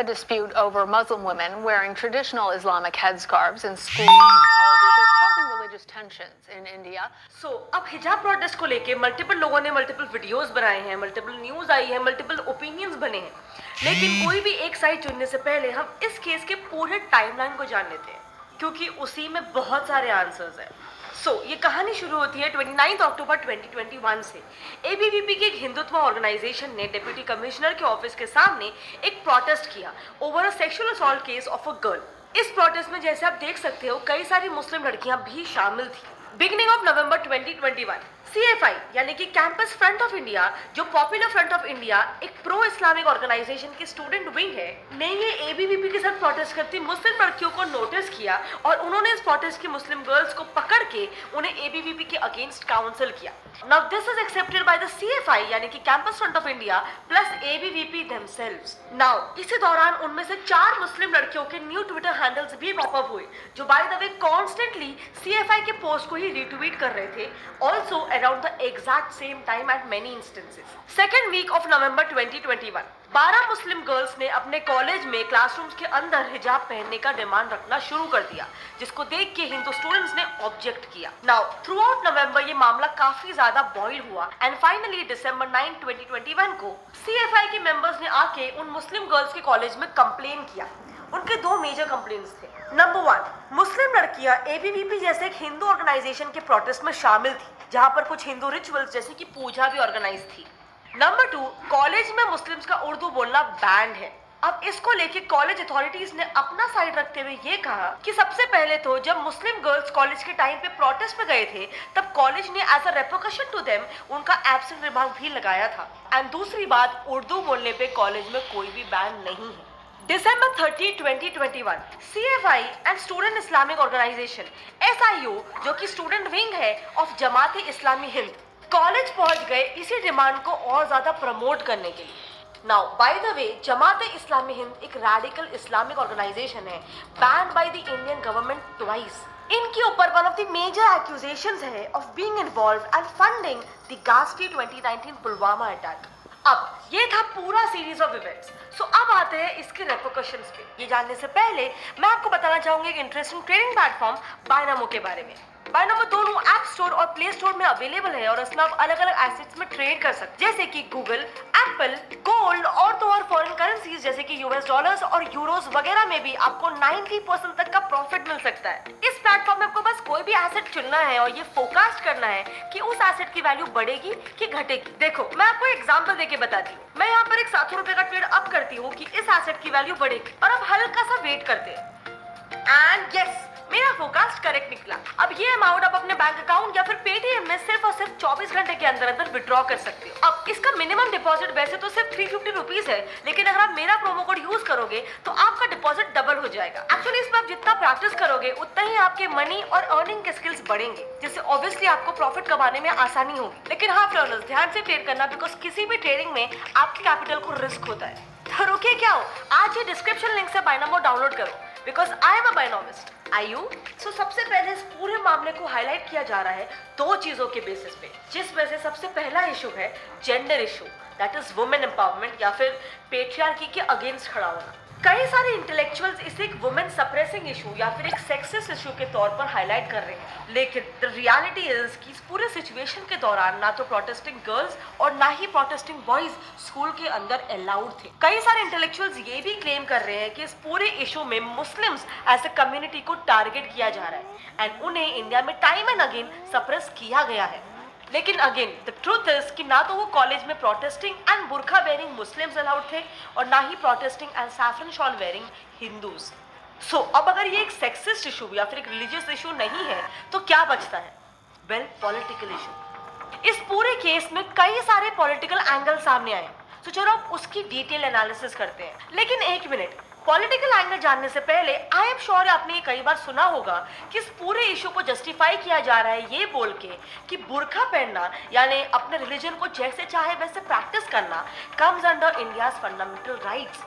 A dispute over Muslim women wearing traditional Islamic headscarves in schools and colleges is causing religious tensions in India. so, अब हिजाब protest को लेके multiple लोगों ने multiple videos बनाए हैं मल्टीपल न्यूज़ आई है मल्टीपल ओपिनियंस बने हैं लेकिन कोई भी एक साइड चुनने से पहले हम इस केस के पूरे टाइमलाइन को जान लेते हैं क्योंकि उसी में बहुत सारे आंसर्स हैं सो so, ये कहानी शुरू होती है 29 अक्टूबर 2021 से। एबीवीपी की एक हिंदुत्व ऑर्गेनाइजेशन ने डिप्यूटी कमिश्नर के ऑफ़िस के सामने एक प्रोटेस्ट किया over a sexual assault case of a girl इस प्रोटेस्ट में जैसे आप देख सकते हो कई सारी मुस्लिम लड़कियाँ भी शामिल थी। बिगनिंग ऑफ़ नवंबर 2021 सीएफआई यानी कि कैंपस फ्रंट ऑफ़ इंडिया जो पॉपुलर फ्रंट ऑफ़ इंडिया एक प्रो इस्लामिक ऑर्गेनाइजेशन की स्टूडेंट विंग है, ने ये एबीवीपी के साथ प्रोटेस्ट करती मुस्लिम लड़कियों को नोटिस किया और उन्होंने इस प्रोटेस्ट की मुस्लिम गर्ल्स को पकड़ के उन्हें एबीवीपी के अगेंस्ट काउंसिल किया। Now this is accepted by the CFI यानी कि campus front of India plus ABVP themselves now इसी दौरान उनमें से चार मुस्लिम लड़कियों के न्यू ट्विटर हैंडल्स भी पॉपअप हुए, जो by the way constantly CFI के पोस्ट को ही रिट्वीट कर रहे थे। Also around the exact same time at many instances. Second week of November 2021. 12 मुस्लिम गर्ल्स ने अपने कॉलेज में क्लासरूम्स के अंदर हिजाब पहनने का डिमांड रखना शुरू कर दिया, जिसको देख के हिंदू स्टूडेंट्स ने ऑब्जेक्ट किया नाउ थ्रू आउट नवंबर ये मामला काफ़ी ज़्यादा बॉइल हुआ एंड फाइनली दिसंबर 9 2021 को सीएफआई के मेंबर्स ने आके उन मुस्लिम गर्ल्स के कॉलेज में कंप्लेन किया उनके दो मेजर कंप्लेन्स थे। नंबर वन मुस्लिम लड़कियाँ एबीवीपी जैसे एक हिंदू ऑर्गेनाइजेशन के प्रोटेस्ट में शामिल थी, जहाँ पर कुछ हिंदू रिचुअल्स जैसे कि पूजा भी ऑर्गेनाइज थी। नंबर टू कॉलेज में मुस्लिम्स का उर्दू बोलना बैंड है। अब इसको लेके कॉलेज अथॉरिटीज ने अपना साइड रखते हुए ये कहा कि सबसे पहले तो जब मुस्लिम गर्ल्स कॉलेज के टाइम पे प्रोटेस्ट में गए थे, तब कॉलेज ने as a repercussion to them उनका एब्सेंट रिमार्क भी लगाया था। एंड दूसरी बात, उर्दू बोलने पे कॉलेज में कोई भी बैन नहीं है। December 30, 2021, CFI and student Islamic organisation SIU जो कि स्टूडेंट विंग है ऑफ़ जमात इस्लामी हिंद कॉलेज पहुँच गए इसी डिमांड को और ज़्यादा प्रमोट करने के लिए। Now by the way Jamaat Islami Hind एक रेडिकल इस्लामिक ऑर्गेनाइजेशन है ban by the Indian government twice इनके ऊपर one of the major accusations है of being involve and funding the गास्टी 2019 Pulwama attack अब, ये था पूरा सीरीज़ ऑफ़ इवेंट्स सो अब आते हैं इसके रेपोकशन पे ये जानने से पहले, मैं आपको बताना चाहूँगी एक इंटरेस्टिंग ट्रेडिंग प्लेटफॉर्म बायनामो के बारे में। बायनामो दोनों ऐप स्टोर प्ले स्टोर में अवेलेबल है और इसमें आप अलग अलग एसेट्स में ट्रेड कर सकते हैं। जैसे कि गूगल एप्पल गोल्ड और तो और फॉरेन करेंसीज जैसे कि यूएस डॉलर्स और यूरोस वगैरह में भी आपको 90 परसेंट तक का प्रॉफिट मिल सकता है। इस प्लेटफॉर्म में आपको बस कोई भी एसेट चुनना है और ये फोकास्ट करना है कि उस एसेट की वैल्यू बढ़ेगी कि घटेगी। देखो, मैं आपको एग्ज़ाम्पल देके बताती हूँ। मैं यहाँ पर एक सात रुपए का ट्रेड अप करती हूँ कि इस एसेट की वैल्यू बढ़ेगी। और अब हल्का सा वेट करते हैं। एंड यस मेरा फोकास्ट करेक्ट निकला। अब ये अमाउंट आप अपने बैंक अकाउंट या फिर पेटीएम में सिर्फ़ और सिर्फ़ 24 घंटे के अंदर अंदर विड्रॉ कर सकते हो। अब इसका मिनिमम डिपॉजिट वैसे तो सिर्फ़ थ्री फिफ्टी रुपीज़ है, लेकिन अगर आप मेरा प्रोमो कोड यूज़ करोगे तो आपका डिपॉजिट डबल हो जाएगा। एक्चुअली इसमें आप जितना प्रैक्टिस करोगे, उतना ही आपके मनी और अर्निंग के स्किल्स बढ़ेंगे, जिससे ऑब्वियसली आपको प्रॉफिट कमाने में आसानी होगी। लेकिन हाँ फ्रेंड्स ध्यान से ट्रेड करना बिकॉज़ किसी भी ट्रेडिंग में आपके कैपिटल को रिस्क होता है। तो रुकिए क्या हो? आज ये डिस्क्रिप्शन लिंक से बाइनामो डाउनलोड करो। Because I am a Binomist I you so सबसे पहले इस पूरे मामले को हाईलाइट किया जा रहा है दो चीज़ों के बेसिस पे जिसमें से सबसे पहला इशू है gender issue that is women empowerment या फिर पेट्रियार्की के अगेंस्ट खड़ा होना। कई सारे इंटेलेक्चुअल्स इसे एक वुमेन सप्रेसिंग इशू या फिर एक सेक्सिस्ट इशू के तौर पर हाईलाइट कर रहे हैं। लेकिन द रियलिटी इज़ कि इस पूरे सिचुएशन के दौरान ना तो प्रोटेस्टिंग गर्ल्स और ना ही प्रोटेस्टिंग बॉयज़ स्कूल के अंदर अलाउड थे। कई सारे इंटेलेक्चुअल्स ये भी क्लेम कर रहे हैं कि इस पूरे इशू में मुस्लिम्स एज ए कम्युनिटी को टारगेट किया जा रहा है। एंड उन्हें इंडिया में टाइम एंड अगेन सप्रेस किया गया है। लेकिन अगेन द ट्रूथ इज़ कि ना तो वो कॉलेज में protesting and burqa wearing Muslims allowed थे और ना ही protesting and saffron shawl wearing Hindus so अब अगर ये एक सेक्सिस्ट इशू या फिर एक रिलीजियस इशू नहीं है तो क्या बचता है? वेल पॉलिटिकल इशू इस पूरे केस में कई सारे पॉलिटिकल एंगल सामने आए तो चलो अब उसकी डिटेल एनालिसिस करते हैं। लेकिन एक मिनट पॉलिटिकल एंगल जानने से पहले आई एम श्योर आपने ये कई बार सुना होगा कि इस पूरे इशू को जस्टिफाई किया जा रहा है ये बोल के कि बुरखा पहनना यानी अपने रिलीजन को जैसे चाहे वैसे प्रैक्टिस करना comes under India's fundamental rights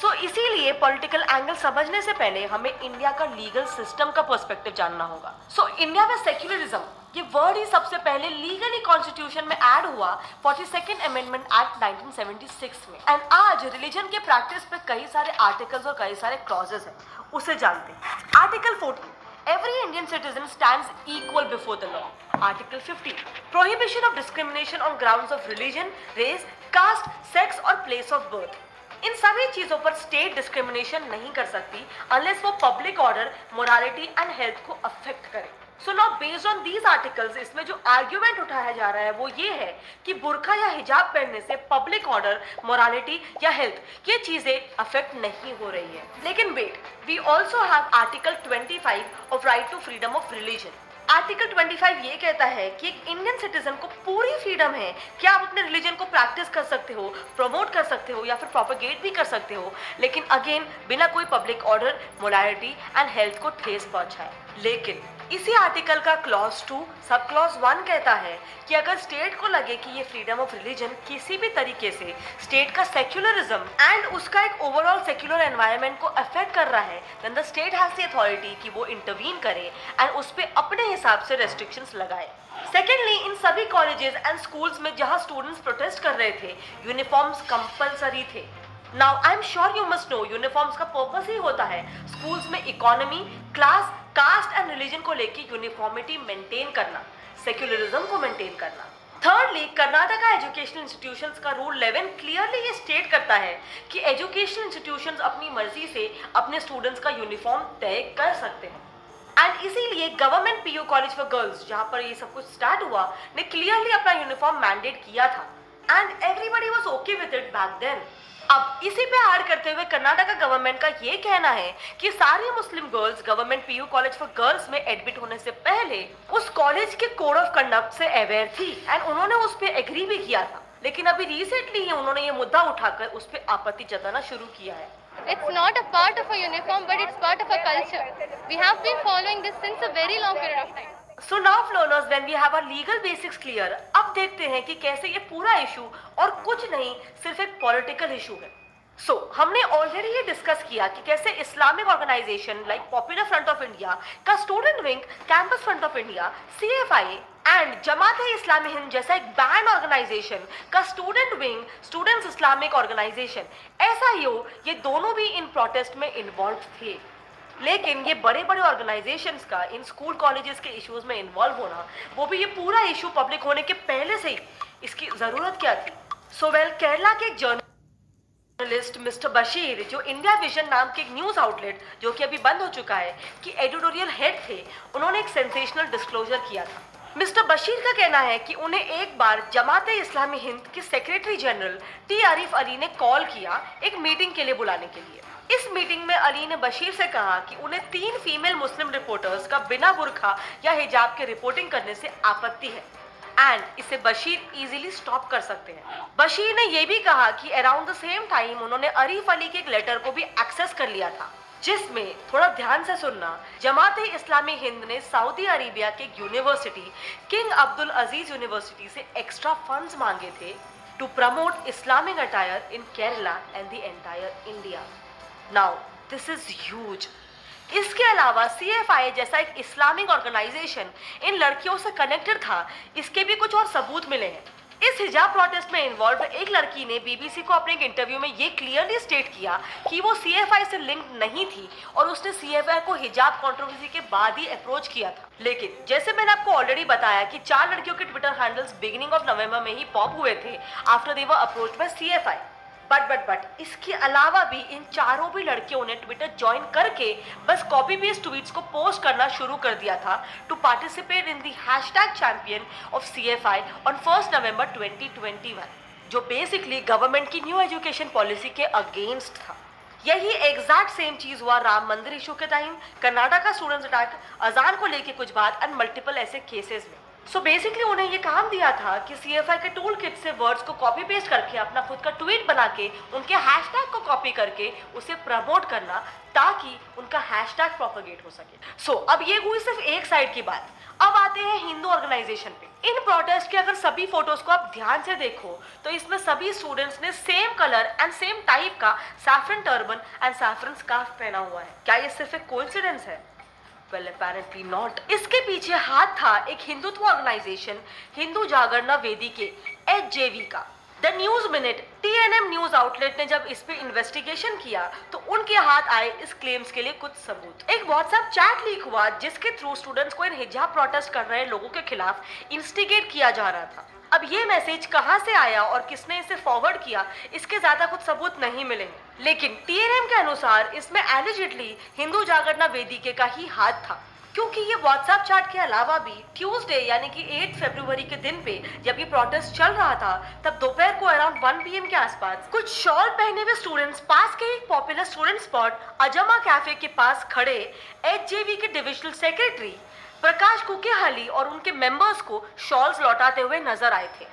so इसीलिए पॉलिटिकल एंगल समझने से पहले हमें इंडिया का लीगल सिस्टम का पर्सपेक्टिव जानना होगा. सो so, इंडिया में सेक्युलरिज्म ये वर्ड ही सबसे पहले लीगली कॉन्स्टिट्यूशन में ऐड हुआ फोर्टी सेकेंड अमेंडमेंट एक्ट 1976 में। एंड आज रिलीजन के प्रैक्टिस पे कई सारे आर्टिकल्स और कई सारे क्लॉजेस हैं। उसे जानते हैं। Article 14 every Indian citizen stands equal before the law article 15 prohibition of discrimination on grounds of religion race caste sex और प्लेस ऑफ़ बर्थ इन सभी चीज़ों पर स्टेट डिस्क्रिमिनेशन नहीं कर सकती अनलेस वो public order morality and health को अफेक्ट करे। So now based on these articles इसमें जो आर्ग्यूमेंट उठाया जा रहा है, वो ये है कि बुरखा या हिजाब पहनने से पब्लिक ऑर्डर मोरालिटी या हेल्थ ये चीज़ें अफेक्ट नहीं हो रही है। लेकिन wait we also have article 25 of right to freedom of religion article 25 ये कहता है कि एक इंडियन सिटीजन को पूरी फ्रीडम है कि आप अपने रिलीजन को प्रैक्टिस कर सकते हो प्रमोट कर सकते हो या फिर प्रोपोगेट भी कर सकते हो। लेकिन अगेन बिना कोई public order morality and health को ठेस पहुँचाए। लेकिन इसी आर्टिकल का clause two sub clause one कहता है कि अगर स्टेट को लगे कि ये फ्रीडम ऑफ़ रिलीजन किसी भी तरीके से स्टेट का सेक्युलरिज्म एंड उसका एक ओवरऑल सेक्युलर एनवायरनमेंट को अफेक्ट कर रहा है then the state has the authority कि वो इंटरवीन करे एंड उस पर अपने हिसाब से रेस्ट्रिक्शंस लगाए। सेकेंडली इन सभी कॉलेजेस एंड स्कूल्स में जहाँ स्टूडेंट्स प्रोटेस्ट कर रहे थे यूनिफॉर्म्स कंपलसरी थे। Now I am sure you must know uniforms का पर्पस ही होता है स्कूल्स में economy class caste and religion को लेके यूनिफॉर्मिटी मेंटेन करना सेक्युलरिज्म को मेंटेन करना। थर्डली कर्नाटका एजुकेशनल इंस्टीट्यूशंस का रूल 11 क्लियरली ये स्टेट करता है कि एजुकेशनल इंस्टीट्यूशंस अपनी मर्ज़ी से अपने स्टूडेंट्स का यूनिफॉर्म तय कर सकते हैं। एंड इसीलिए government PU college for girls जहाँ पर ये सब कुछ स्टार्ट हुआ, ने क्लियरली अपना यूनिफॉर्म मैंडेट किया था। And everybody was okay with it back then अब इसी पे ऐड करते हुए कर्नाटका गवर्नमेंट का ये कहना है कि सारी मुस्लिम girls government PU college for girls में एडमिट होने से पहले उस कॉलेज के कोड ऑफ़ कंडक्ट से अवेयर थी एंड उन्होंने उस पर एग्री भी किया था लेकिन अभी रिसेंटली ही उन्होंने ये मुद्दा उठाकर उस पर आपत्ति जताना शुरू किया है It's not a part of a uniform, but it's part of a culture. We have been following this since a very long period of time. So now followers when we have our legal basics clear अब देखते हैं कि कैसे ये पूरा issue और कुछ नहीं सिर्फ़ एक पॉलिटिकल इशू है। सो so, हमने ऑलरेडी ये डिस्कस किया कि कैसे Islamic organisation like popular front of India का student wing campus front of India C F I and Jamaat Islami Hind जैसा एक बैंड ऑर्गेनाइजेशन का student wing students Islamic organisation ऐसा ही हो ये दोनों भी इन प्रोटेस्ट में इन्वॉल्व थे। लेकिन ये बड़े बड़े ऑर्गेनाइजेशन का, इन स्कूल कॉलेजेस के इशूज़ में इन्वॉल्व होना, वो भी ये पूरा इशू पब्लिक होने के पहले से ही इसकी ज़रूरत क्या थी? सो वेल केरला के एक जर्नलिस्ट मिस्टर बशीर जो इंडिया विजन नाम के एक न्यूज़ आउटलेट जो कि अभी बंद हो चुका है, कि एडिटोरियल हेड थे, उन्होंने एक सेंसेशनल डिस्क्लोजर किया था। मिस्टर बशीर का कहना है कि उन्हें एक बार जमात इस्लामी हिंद के secretary general T Arif Ali ने कॉल किया एक मीटिंग के लिए बुलाने के लिए। इस मीटिंग में अली ने बशीर से कहा कि उन्हें तीन फीमेल मुस्लिम रिपोर्टर्स का बिना बुरखा या हिजाब के रिपोर्टिंग करने से आपत्ति है। एंड इसे बशीर इजीली स्टॉप कर सकते हैं। बशीर ने यह भी कहा कि अराउंड द सेम टाइम उन्होंने अरीफ अली के एक लेटर को भी एक्सेस कर लिया था। जिसमें थोड़ा ध्यान से सुनना, जमात इस्लामी हिंद ने सऊदी अरेबिया के university, King Abdul Aziz university से एक्स्ट्रा फंड्स मांगे थे to promote Islamic attire in Kerala and the entire India now this is huge इसके अलावा सी एफ़ आई जैसा एक इस्लामिक ऑर्गेनाइजेशन इन लड़कियों से कनेक्टेड था, इसके भी कुछ और सबूत मिले हैं। इस हिजाब प्रोटेस्ट में इन्वॉल्व एक लड़की ने बीबीसी को अपने एक इंटरव्यू में ये क्लियरली स्टेट किया कि वो सीएफआई से लिंक नहीं थी और उसने सीएफआई को हिजाब कंट्रोवर्सी के बाद ही अप्रोच किया था। लेकिन जैसे मैंने आपको ऑलरेडी बताया कि चार लड़कियों के Twitter handles beginning of November में ही पॉप हुए थे after they were approach by CFI but but but इसके अलावा भी इन चारों भी लड़कियों ने ट्विटर ज्वाइन करके बस कॉपी पेस्ट ट्वीट्स को पोस्ट करना शुरू कर दिया था to participate in the hashtag champion of C F I on first November 2021 जो बेसिकली गवर्नमेंट की न्यू एजुकेशन पॉलिसी के अगेंस्ट था। यही एग्जैक्ट सेम चीज़ हुआ राम मंदिर इशू के टाइम कर्नाटका स्टूडेंट्स अटैक अजान को लेके कुछ बात एंड मल्टीपल ऐसे केसेस में। सो so बेसिकली उन्हें ये काम दिया था कि सी एफ़ आई के टूल किट से वर्ड्स को कॉपी पेस्ट करके अपना खुद का ट्वीट बना के उनके हैशटैग को कॉपी करके उसे प्रमोट करना ताकि उनका हैशटैग प्रोपोगेट हो सके। सो so, अब ये हुई सिर्फ़ एक साइड की बात। अब आते हैं हिंदू ऑर्गेनाइजेशन पे। इन प्रोटेस्ट के अगर सभी फ़ोटोज़ को आप ध्यान से देखो तो इसमें सभी स्टूडेंट्स ने same colour and same type का saffron turban and saffron scarf पहना हुआ है। क्या ये सिर्फ़ एक कोइंसिडेंस है? वेल अपेरेंटली नॉट इसके पीछे हाथ था एक हिंदुत्व ऑर्गेनाइजेशन हिंदू जागरणा वेदी के एच का। The News Minute TNM news outlet ने जब इस पे इन्वेस्टिगेशन किया तो उनके हाथ आए इस क्लेम्स के लिए कुछ सबूत। एक व्हाट्सएप चैट लीक हुआ, जिसके थ्रू स्टूडेंट्स को इन हिजाब प्रोटेस्ट कर रहे लोगों के खिलाफ इंस्टिगेट किया जा रहा था। अब ये मैसेज कहाँ से आया और किसने इसे फॉरवर्ड किया? इसके ज़्यादा कुछ सबूत नहीं मिलेंगे लेकिन टीएनएम के अनुसार इसमें एलिजिटली हिंदू जागरणा वेदी के का ही हाथ था। क्योंकि ये व्हाट्सएप चैट के अलावा भी ट्यूसडे यानी कि 8 फरवरी के दिन पे जब ये प्रोटेस्ट चल रहा था, तब दोपहर को अराउंड 1 पीएम के आसपास कुछ शॉल पहने हुए स्टूडेंट्स पास के एक पॉपुलर स्टूडेंट स्पॉट अजमा कैफ़े के पास खड़े एचजेवी के डिविजनल सेक्रेटरी प्रकाश कुकेहाली और उनके मेंबर्स को शॉल्स लौटाते हुए नज़र आए थे।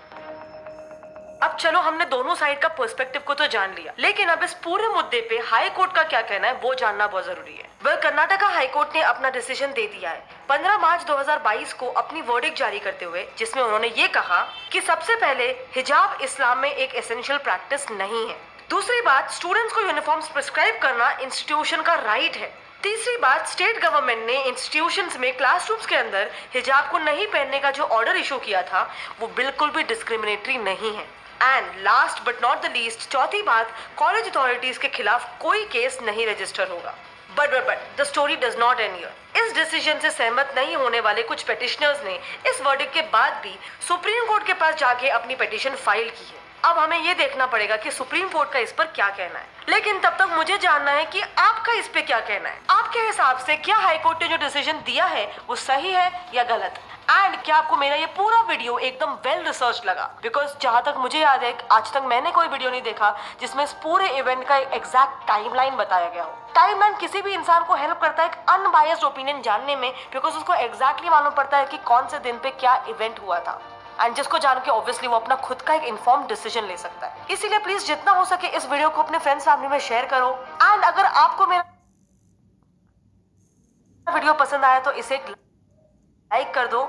अब चलो, हमने दोनों साइड का पर्सपेक्टिव को तो जान लिया। लेकिन अब इस पूरे मुद्दे पे हाई कोर्ट का क्या कहना है, वो जानना बहुत ज़रूरी है। वह कर्नाटका हाई कोर्ट ने अपना डिसीज़न दे दिया है। 15 मार्च 2022 को अपनी वर्डिक जारी करते हुए, जिसमें उन्होंने ये कहा कि सबसे पहले हिजाब इस्लाम में एक एसेंशियल प्रैक्टिस नहीं है। दूसरी बात स्टूडेंट्स को यूनिफॉर्म्स प्रिस्क्राइब करना इंस्टीट्यूशन का राइट है। तीसरी बात स्टेट गवर्नमेंट ने इंस्टीट्यूशंस में क्लासरूम्स के अंदर हिजाब को नहीं पहनने का जो ऑर्डर इशू किया था, वो बिल्कुल भी डिस्क्रिमिनेटरी नहीं है। And last but not the least चौथी बात कॉलेज अथॉरिटीज के खिलाफ कोई केस नहीं रजिस्टर होगा। But but but the story does not end here इस डिसीज़न से सहमत नहीं होने वाले कुछ पेटिशनर्स ने इस वर्डिक के बाद भी सुप्रीम कोर्ट के पास जाके अपनी पिटिशन फ़ाइल की है। अब हमें ये देखना पड़ेगा कि सुप्रीम कोर्ट का इस पर क्या कहना है। लेकिन तब तक मुझे जानना है कि आपका इस पे क्या कहना है। आपके हिसाब से क्या हाईकोर्ट ने जो डिसीज़न दिया है, वो सही है या गलत? एंड क्या आपको मेरा ये पूरा वीडियो एकदम वेल रिसर्च लगा? बिकॉज़ जहाँ तक मुझे याद है, आज तक मैंने कोई वीडियो नहीं देखा जिसमें इस पूरे इवेंट का एग्जैक्ट टाइमलाइन बताया गया हो। टाइमलाइन किसी भी इंसान को हेल्प करता है एक अनबायस्ड ओपिनियन जानने में बिकॉज़ उसको एग्जैक्टली मालूम पड़ता है कि कौन से दिन पे क्या इवेंट हुआ था। एंड जिसको जान के ऑब्वियसली वो अपना खुद का एक इन्फॉर्म डिसीज़न ले सकता है। इसीलिए प्लीज़ जितना हो सके इस वीडियो को अपने फ्रेंड्स फैमिली में शेयर करो। एंड अगर आपको मेरा वीडियो पसंद आया तो इसे लाइक कर दो।